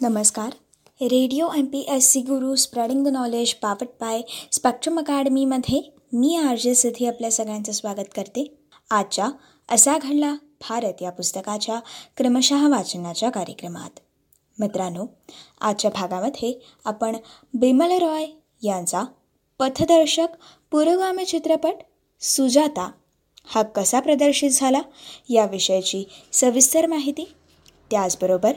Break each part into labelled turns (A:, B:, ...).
A: नमस्कार. Radio M P S C Guru spreading the knowledge powered by Spectrum अकॅडमीमध्ये मी R J Siddhi आपल्या सगळ्यांचं स्वागत करते. आजच्या असा घडला भारत या पुस्तकाच्या क्रमशः वाचनाच्या कार्यक्रमात. मित्रांनो आजच्या भागामध्ये आपण बिमल रॉय यांचा पथदर्शक पुरोगामी चित्रपट सुजाता हा कसा प्रदर्शित झाला याविषयीची सविस्तर माहिती त्याचबरोबर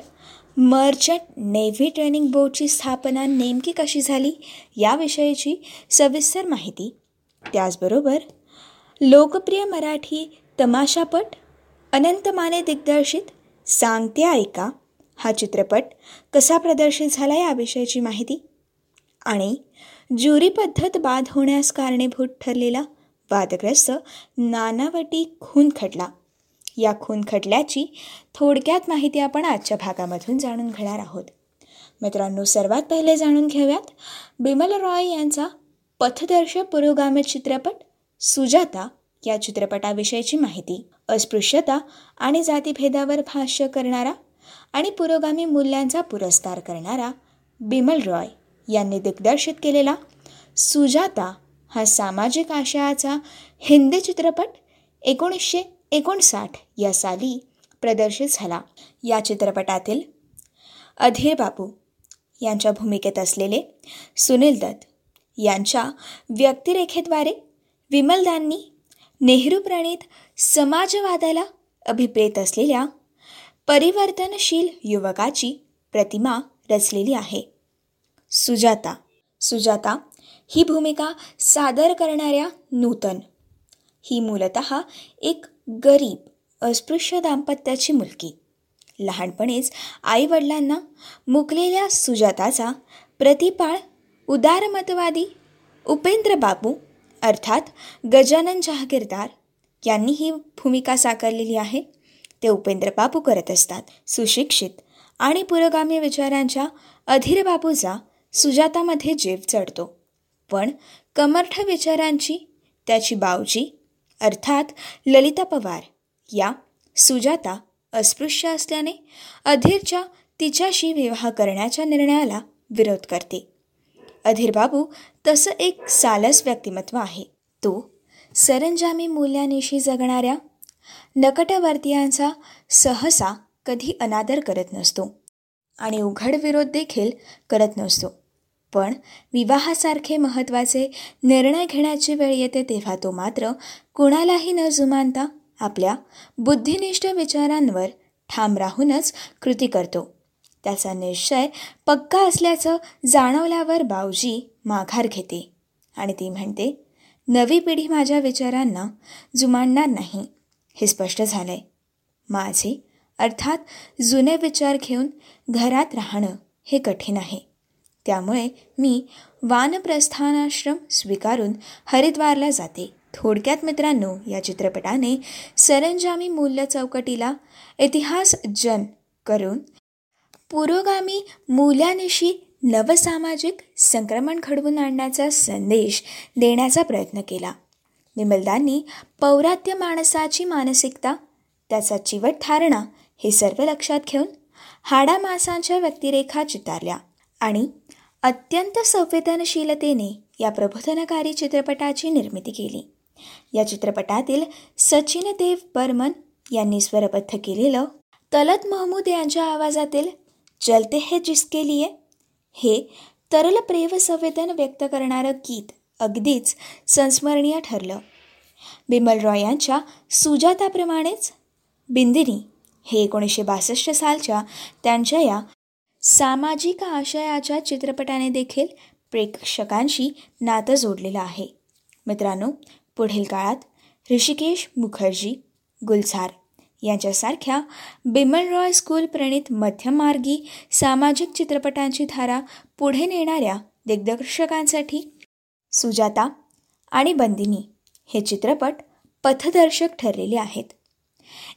A: मर्चंट नेव्ही ट्रेनिंग बोर्डची स्थापना नेमकी कशी झाली याविषयीची सविस्तर माहिती. त्याचबरोबर लोकप्रिय मराठी तमाशापट अनंत माने दिग्दर्शित सांगते ऐका हा चित्रपट कसा प्रदर्शित झाला याविषयीची माहिती आणि ज्युरी पद्धत बाद होण्यास कारणीभूत ठरलेला वादग्रस्त नानावटी खून खटला या खून खटल्याची थोडक्यात माहिती आपण आजच्या भागामधून जाणून घेणार आहोत. मित्रांनो सर्वात पहिले जाणून घेऊयात बिमल रॉय यांचा पथदर्शक पुरोगामी चित्रपट सुजाता या चित्रपटाविषयीची माहिती. अस्पृश्यता आणि जातीभेदावर भाष्य करणारा आणि पुरोगामी मूल्यांचा पुरस्कार करणारा बिमल रॉय यांनी दिग्दर्शित केलेला सुजाता हा सामाजिक आशयाचा हिंदी चित्रपट एकोणीसशे एकोणसाठ या साली प्रदर्शित झाला. या चित्रपटातील अधीर बापू यांच्या भूमिकेत असलेले सुनील दत्त यांच्या व्यक्तिरेखेद्वारे विमलदांनी नेहरूप्रणीत समाजवादाला अभिप्रेत असलेल्या परिवर्तनशील युवकाची प्रतिमा रचलेली आहे. सुजाता सुजाता ही भूमिका सादर करणाऱ्या नूतन. ही मूलत एक गरीब अस्पृश्य दाम्पत्याची मुलगी. लहानपणीच आईवडिलांना मुकलेल्या सुजाताचा प्रतिपाळ उदारमतवादी उपेंद्र बाबू अर्थात गजानन जहागीरदार यांनी ही भूमिका साकारलेली आहे. ते उपेंद्र बाबू करत असतात सुशिक्षित आणि पुरोगामी विचारांच्या अधीर बाबूचा सुजातामध्ये जीव चढतो. पण कमर्ठ विचारांची त्याची बावजी अर्थात ललिता पवार या सुजाता अस्पृश्य असल्याने अधीरच्या तिच्याशी विवाह करण्याच्या निर्णयाला विरोध करते. अधीर बाबू तसं एक सालस व्यक्तिमत्व आहे. तो सरंजामी मूल्यानिशी जगणाऱ्या नकटवर्तीयांचा सहसा कधी अनादर करत नसतो आणि उघड विरोध देखील करत नसतो. पण विवाहासारखे महत्त्वाचे निर्णय घेण्याची वेळ येते तेव्हा तो मात्र कुणालाही न जुमानता आपल्या बुद्धिनिष्ठ विचारांवर ठाम राहूनच कृती करतो. त्याचा निश्चय पक्का असल्याचं जाणवल्यावर बावजी माघार घेते आणि ती म्हणते नवी पिढी माझ्या विचारांना जुमानणार नाही. हे स्पष्ट झालंय. माझे अर्थात जुने विचार घेऊन घरात राहणं हे कठीण आहे. त्यामुळे मी वानप्रस्थानाश्रम स्वीकारून हरिद्वारला जाते. थोडक्यात मित्रांनो या चित्रपटाने सरंजामी मूल्य चौकटीला इतिहास जन करून पुरोगामी मूल्यानिशी नवसामाजिक संक्रमण घडवून आणण्याचा संदेश देण्याचा प्रयत्न केला. विमलदांनी पौरात्य माणसाची मानसिकता त्याचा चिवट धारणा हे सर्व लक्षात घेऊन हाडामासांच्या व्यक्तिरेखा चितारल्या आणि अत्यंत संवेदनशीलतेने या प्रबोधनकारी चित्रपटाची निर्मिती केली. या चित्रपटातील सचिन देव बर्मन यांनी स्वरबद्ध केलेलं तलत महमूद यांच्या आवाजातील चलते हे जिसके लिए हे तरल प्रेम संवेदन व्यक्त करणारं गीत अगदीच संस्मरणीय ठरलं. बिमल रॉय यांच्या सुजाताप्रमाणेच बिंदिनी हे एकोणीसशे बासष्ट सालच्या त्यांच्या या सामाजिक आशयाच्या चित्रपटाने देखील प्रेक्षकांशी नातं जोडलेलं आहे. मित्रांनो पुढील काळात ऋषिकेश मुखर्जी गुलझार यांच्यासारख्या बिमल रॉय स्कूल प्रणित मध्यमार्गी सामाजिक चित्रपटांची धारा पुढे नेणाऱ्या दिग्दर्शकांसाठी सुजाता आणि बंदिनी हे चित्रपट पथदर्शक ठरलेले आहेत.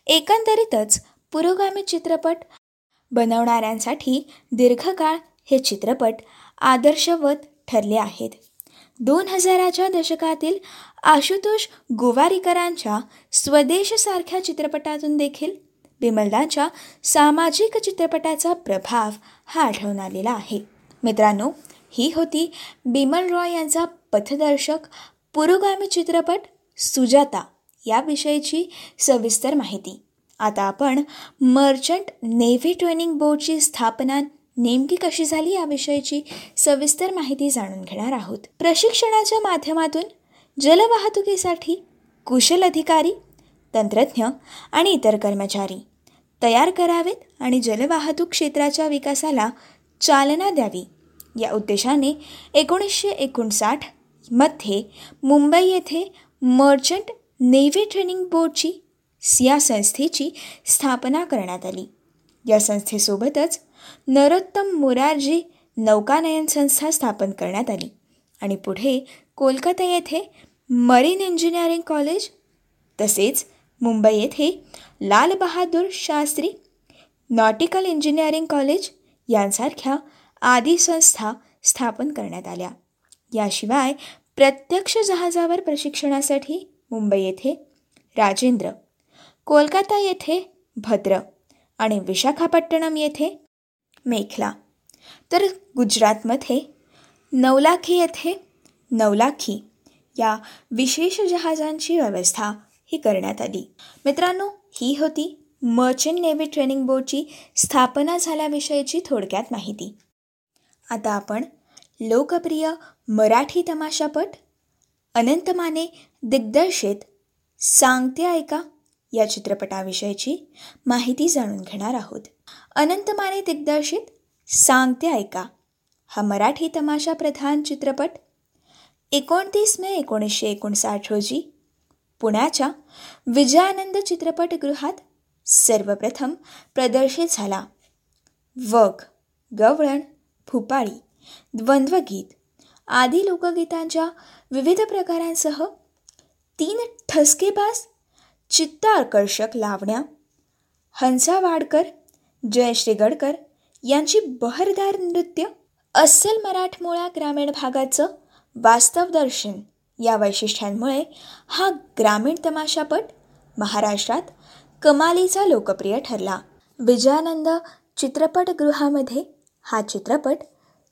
A: एकंदरीतच पुरोगामी चित्रपट बनवणाऱ्यांसाठी दीर्घकाळ हे चित्रपट आदर्शवत ठरले आहेत. दोन हजाराच्या दशकातील आशुतोष गोवारीकरांच्या स्वदेशसारख्या चित्रपटातून देखील बिमलदाच्या सामाजिक चित्रपटाचा प्रभाव हा आढळून आलेला आहे. मित्रांनो ही होती बिमल रॉय यांचा पथदर्शक पुरोगामी चित्रपट सुजाता याविषयीची सविस्तर माहिती. आता आपण मर्चंट नेव्ही ट्रेनिंग बोर्डची स्थापना नेमकी कशी झाली याविषयीची सविस्तर माहिती जाणून घेणार आहोत. प्रशिक्षणाच्या माध्यमातून जलवाहतुकीसाठी कुशल अधिकारी तंत्रज्ञ आणि इतर कर्मचारी तयार करावेत आणि जलवाहतूक क्षेत्राच्या विकासाला चालना द्यावी. या उद्देशाने एकोणीसशे एकोणसाठमध्ये मुंबई येथे मर्चंट नेव्ही ट्रेनिंग बोर्डची या संस्थेची स्थापना करण्यात आली. या संस्थेसोबतच नरोत्तम मोरारजी नौकानयन संस्था स्थापन करण्यात आली. आणि पुढे कोलकाता येथे मरीन इंजिनिअरिंग कॉलेज तसेच मुंबई येथे Lal Bahadur Shastri nautical engineering college यांसारख्या आदी संस्था स्थापन करण्यात आल्या. याशिवाय प्रत्यक्ष जहाजावर प्रशिक्षणासाठी मुंबई येथे राजेंद्र कोलकाता येथे भद्र आणि विशाखापट्टणम येथे मेखला. तर गुजरातमध्ये नवलाखी येथे नवलाखी या विशेष जहाजांची व्यवस्था ही करण्यात आली. मित्रांनो ही होती मर्चंट नेव्ही ट्रेनिंग बोर्डची स्थापना झाल्याविषयीची थोडक्यात माहिती. आता आपण लोकप्रिय मराठी तमाशापट अनंतमाने दिग्दर्शित सांगते ऐका. या चित्रपटाविषयीची माहिती जाणून घेणार आहोत. अनंतमाने दिग्दर्शित सांगते ऐका हा मराठी तमाशा प्रधान चित्रपट एकोणतीस मे एकोणीसशे एकोणसाठ रोजी पुण्याच्या विजयानंद चित्रपटगृहात सर्वप्रथम प्रदर्शित झाला. वग गवळण भूपाळी द्वंद्वगीत आदी लोकगीतांच्या विविध प्रकारांसह तीन ठसकेबाज चित्त आकर्षक लावण्या. हंसा वाडकर जयश्री गडकर यांची बहरदार नृत्य अस्सल मराठमोळ्या ग्रामीण भागाचं वास्तवदर्शन या वैशिष्ट्यांमुळे हा ग्रामीण तमाशापट महाराष्ट्रात कमालीचा लोकप्रिय ठरला. विजयानंद चित्रपटगृहामध्ये हा चित्रपट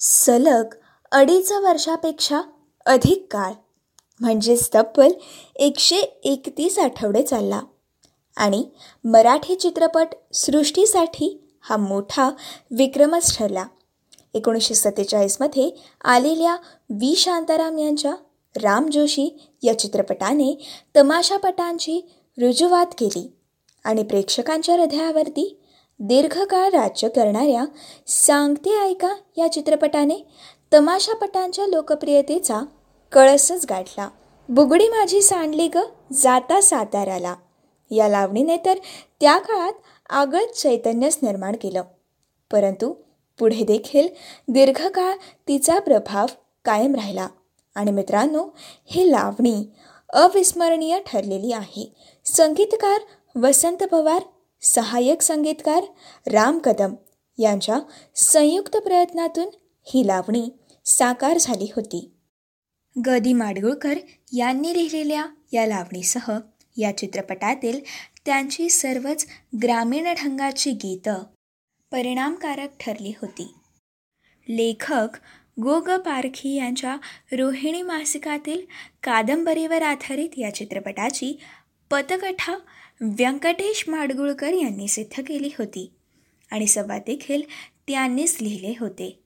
A: सलग अडीच वर्षापेक्षा अधिक काळ म्हणजेच तब्बल एकशे एकतीस आठवडे चालला. आणि मराठी चित्रपट सृष्टीसाठी हा मोठा विक्रमच ठरला. एकोणीसशे सत्तेचाळीसमध्ये आलेल्या वी शांताराम यांच्या राम जोशी या चित्रपटाने तमाशापटांची रुजुवात केली आणि प्रेक्षकांच्या हृदयावरती दीर्घकाळ राज्य करणाऱ्या सांगते ऐका या चित्रपटाने तमाशापटांच्या लोकप्रियतेचा कळसच गाठला. बुगडी माझी सांडली ग जाता साताऱ्याला. या लावणीने तर त्या काळात आगळ चैतन्यच निर्माण केलं. परंतु पुढे देखील दीर्घकाळ तिचा प्रभाव कायम राहिला. आणि मित्रांनो ही लावणी अविस्मरणीय ठरलेली आहे. संगीतकार वसंत पवार सहाय्यक संगीतकार राम कदम यांच्या संयुक्त प्रयत्नातून ही लावणी साकार झाली होती. गदी माडगुळकर यांनी लिहिलेल्या या लावणीसह या चित्रपटातील त्यांची सर्वच ग्रामीण ढंगाची गीतं परिणामकारक ठरली होती. लेखक गो ग पारखी यांच्या रोहिणी मासिकातील कादंबरीवर आधारित या चित्रपटाची पथकथा व्यंकटेश माडगुळकर यांनी सिद्ध केली होती आणि संवाद देखील त्यांनीच लिहिले होते.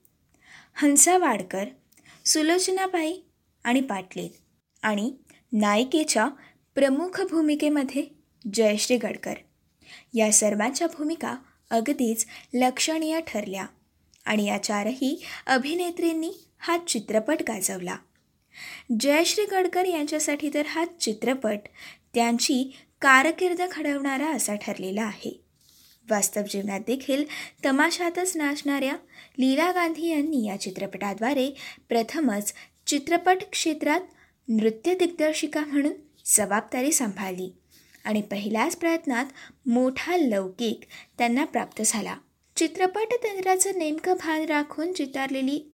A: हंसा वाडकर सुलोचनाबाई आणि पाटले आणि नायिकेच्या प्रमुख भूमिकेमध्ये जयश्री गडकर. या सर्वांच्या भूमिका अगदीच लक्षणीय ठरल्या आणि या चारही अभिनेत्रींनी हा चित्रपट गाजवला. जयश्री गडकर यांच्यासाठी तर हा चित्रपट त्यांची कारकीर्द घडवणारा असा ठरलेला आहे. वास्तव जीवनात देखील तमाशातच नाचणाऱ्या लीला गांधी यांनी या चित्रपटाद्वारे प्रथमच चित्रपट क्षेत्रात नृत्य दिग्दर्शिका म्हणून जबाबदारी सांभाळली आणि पहिल्याच प्रयत्नात मोठा लौकिक त्यांना प्राप्त झाला. चित्रपट तंत्राचं नेमकं भान राखून चितारलेली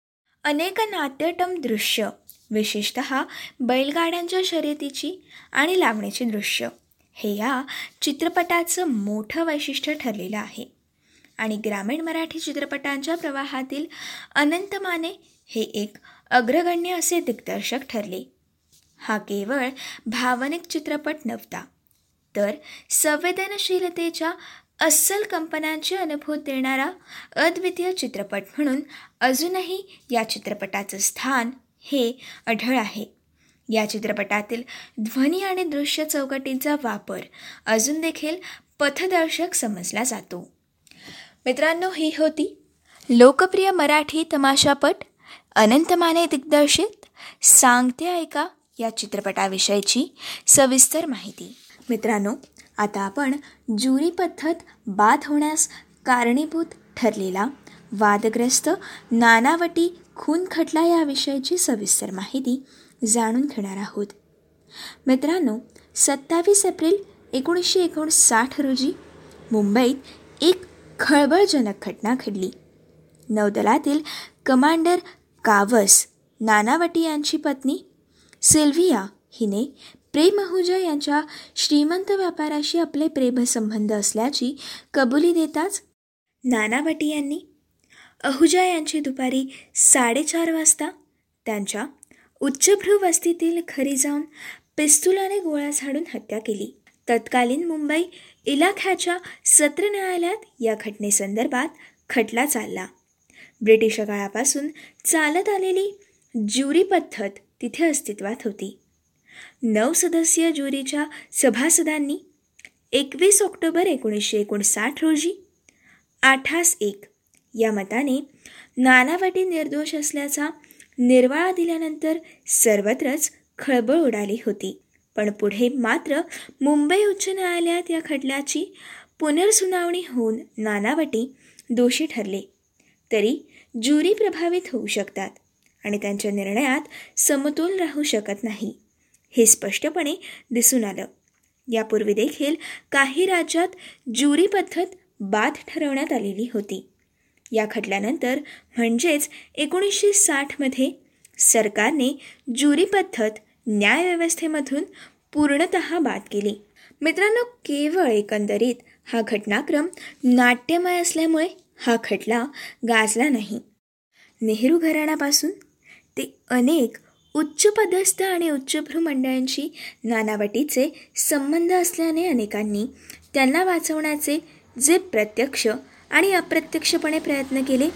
A: अनेक नाट्यटम दृश्य विशेषत बैलगाड्यांच्या शर्यतीची आणि लावण्याची दृश्य हे या चित्रपटाचं मोठं वैशिष्ट्य ठरलेलं आहे. आणि ग्रामीण मराठी चित्रपटांच्या प्रवाहातील अनंतमाने हे एक अग्रगण्य असे दिग्दर्शक ठरले. हा केवळ भावनिक चित्रपट नव्हता तर संवेदनशीलतेच्या अस्सल कंपनांचे अनुभव देणारा अद्वितीय चित्रपट म्हणून अजूनही या चित्रपटाचं स्थान हे अढळ आहे. या चित्रपटातील ध्वनी आणि दृश्य चौकटींचा वापर अजून देखील पथदर्शक समजला जातो. मित्रांनो ही होती लोकप्रिय मराठी तमाशापट अनंतमाने दिग्दर्शित सांगते ऐका या चित्रपटाविषयीची सविस्तर माहिती. मित्रांनो आता आपण ज्युरी पद्धत बाद होण्यास कारणीभूत ठरलेला वादग्रस्त नानावटी खून खटला याविषयीची सविस्तर माहिती जाणून घेणार आहोत. मित्रांनो सत्तावीस एप्रिल एकोणीसशे एकोणसाठ रोजी मुंबईत एक खळबळजनक घटना घडली. नौदलातील कमांडर कावस नानावटी यांची पत्नी सिल्व्हिया हिने प्रेम अहुजा यांच्या श्रीमंत व्यापाराशी आपले प्रेमसंबंध असल्याची कबुली देताच नानावटी यांनी अहुजा यांची दुपारी साडेचार वाजता त्यांच्या उच्चभ्रू वस्तीतील घरी जाऊन पिस्तुलाने गोळ्या झाडून हत्या केली. तत्कालीन मुंबई इलाख्याच्या सत्र न्यायालयात या घटनेसंदर्भात खटला चालला. ब्रिटिश काळापासून चालत आलेली ज्युरी पद्धत तिथे अस्तित्वात होती. नऊ सदस्यीय ज्युरीच्या सभासदांनी एकवीस ऑक्टोबर एकोणीसशे एकोणसाठ रोजी आठास एक या मताने नानावटी निर्दोष असल्याचा निर्वाळा दिल्यानंतर सर्वत्रच खळबळ उडाली होती. पण पुढे मात्र मुंबई उच्च न्यायालयात या खटल्याची पुनर्सुनावणी होऊन नानावटी दोषी ठरले. तरी ज्युरी प्रभावित होऊ शकतात आणि त्यांच्या निर्णयात समतोल राहू शकत नाही. हे स्पष्टपणे दिसून आलं. यापूर्वी देखील काही राज्यात ज्युरी पद्धत बाद ठरवण्यात आलेली होती. या खटल्यानंतर म्हणजेच एकोणीसशे साठमध्ये सरकारने ज्युरी पद्धत न्यायव्यवस्थेमधून पूर्णत बाद केली. मित्रांनो केवळ एकंदरीत हा घटनाक्रम नाट्यमय असल्यामुळे हा खटला गाजला नाही. नेहरू घराण्यापासून ते अनेक उच्चपदस्थ आणि उच्चभ्रू मंडळांशी नानावटीचे संबंध असल्याने अनेकांनी त्यांना वाचवण्याचे जे प्रत्यक्ष आणि अप्रत्यक्षपणे प्रयत्न केले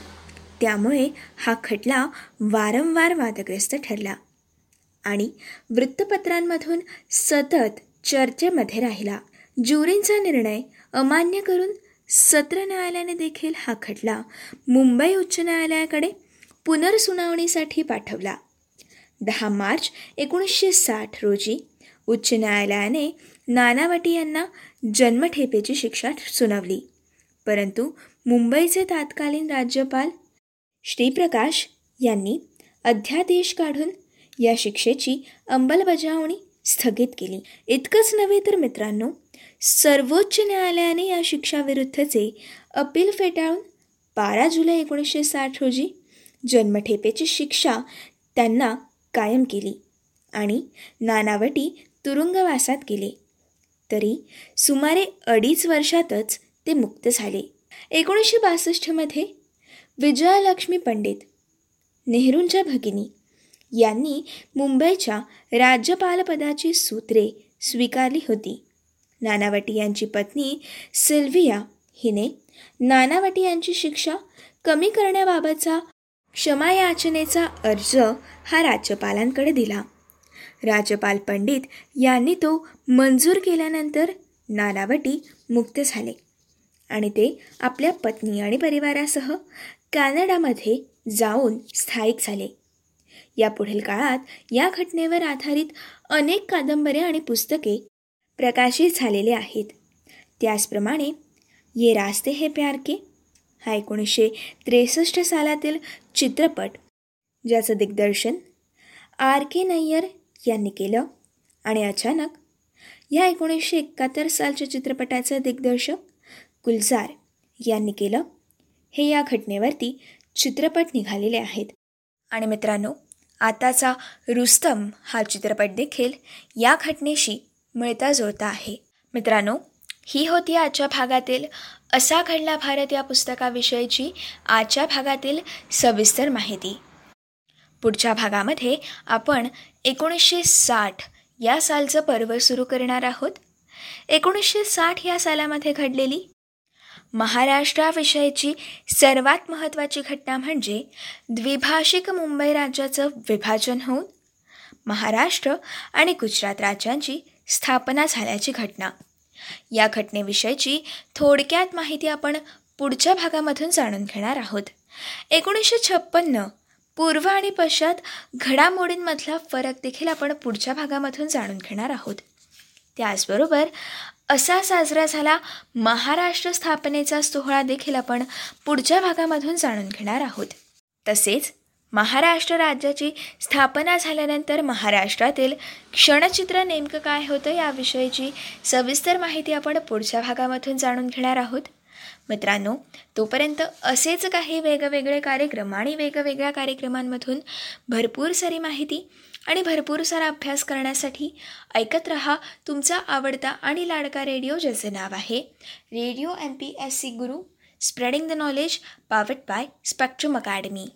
A: त्यामुळे हा खटला वारंवार वादग्रस्त ठरला आणि वृत्तपत्रांमधून सतत चर्चेमध्ये राहिला. ज्युरींचा निर्णय अमान्य करून सत्र न्यायालयाने देखील हा खटला मुंबई उच्च न्यायालयाकडे पुनर्सुनावणीसाठी पाठवला. दहा मार्च एकोणीसशे साठ रोजी उच्च न्यायालयाने नानावटी यांना जन्मठेपेची शिक्षा सुनावली. परंतु मुंबईचे तत्कालीन राज्यपाल श्रीप्रकाश यांनी अध्यादेश काढून या शिक्षेची अंमलबजावणी स्थगित केली. इतकंच नव्हे तर मित्रांनो सर्वोच्च न्यायालयाने या शिक्षाविरुद्धचे अपील फेटाळून बारा जुलै एकोणीसशे साठ रोजी जन्मठेपेची शिक्षा त्यांना कायम केली आणि नानावटी तुरुंगवासात गेले. तरी सुमारे अडीच वर्षातच ते मुक्त झाले. एकोणीसशे बासष्टमध्ये विजयालक्ष्मी पंडित नेहरूंच्या भगिनी यांनी मुंबईच्या राज्यपालपदाची सूत्रे स्वीकारली होती. नानावटी यांची पत्नी सिल्व्हिया हिने नानावटी यांची शिक्षा कमी करण्याबाबतचा क्षमायाचनेचा अर्ज हा राज्यपालांकडे दिला. राज्यपाल पंडित यांनी तो मंजूर केल्यानंतर नानावटी मुक्त झाले आणि ते आपल्या पत्नी आणि परिवारासह कॅनडामध्ये जाऊन स्थायिक झाले. या पुढील काळात या घटनेवर आधारित अनेक कादंबऱ्या आणि पुस्तके प्रकाशित झालेले आहेत. त्याचप्रमाणे ये रास्ते हे प्यार के हा एकोणीसशे त्रेसष्ट सालातील चित्रपट ज्याचं दिग्दर्शन आर के नय्यर यांनी केलं आणि अचानक या एकोणीसशे एकाहत्तर सालच्या चित्रपटाचं दिग्दर्शक गुलजार यांनी केलं. हे या घटनेवरती चित्रपट निघालेले आहेत. आणि मित्रांनो आताचा रुस्तम हा चित्रपट देखील या घटनेशी मिळता जुळता आहे. मित्रांनो ही होती आजच्या भागातील असा घडला भारत या पुस्तकाविषयीची आजच्या भागातील सविस्तर माहिती. पुढच्या भागामध्ये आपण एकोणीसशे साठ या सालचं पर्व सुरू करणार आहोत. एकोणीसशे साठ या सालामध्ये घडलेली महाराष्ट्राविषयीची सर्वात महत्त्वाची घटना म्हणजे द्विभाषिक मुंबई राज्याचं विभाजन होऊन महाराष्ट्र आणि गुजरात राज्यांची स्थापना झाल्याची घटना. या घटनेविषयीची थोडक्यात माहिती आपण पुढच्या भागामधून जाणून घेणार आहोत. एकोणीसशे छप्पन्न पूर्व आणि पश्चात घडामोडींमधला फरक देखील आपण पुढच्या भागामधून जाणून घेणार आहोत. त्याचबरोबर असा साजरा झाला महाराष्ट्र स्थापनेचा सोहळा देखील आपण पुढच्या भागामधून जाणून घेणार आहोत. तसेच महाराष्ट्र राज्याची स्थापना झाल्यानंतर महाराष्ट्रातील क्षणचित्र नेमकं काय होतं याविषयीची सविस्तर माहिती आपण पुढच्या भागामधून जाणून घेणार आहोत. मित्रांनो तोपर्यंत असेच काही वेगवेगळे कार्यक्रम आणि वेगवेगळ्या कार्यक्रमांमधून भरपूर सारी माहिती आणि भरपूर सारा अभ्यास करण्यासाठी ऐकत रहा तुमचा आवडता आणि लाडका रेडिओ ज्याचं नाव आहे radio M P S C Guru spreading the knowledge powered by Spectrum academy.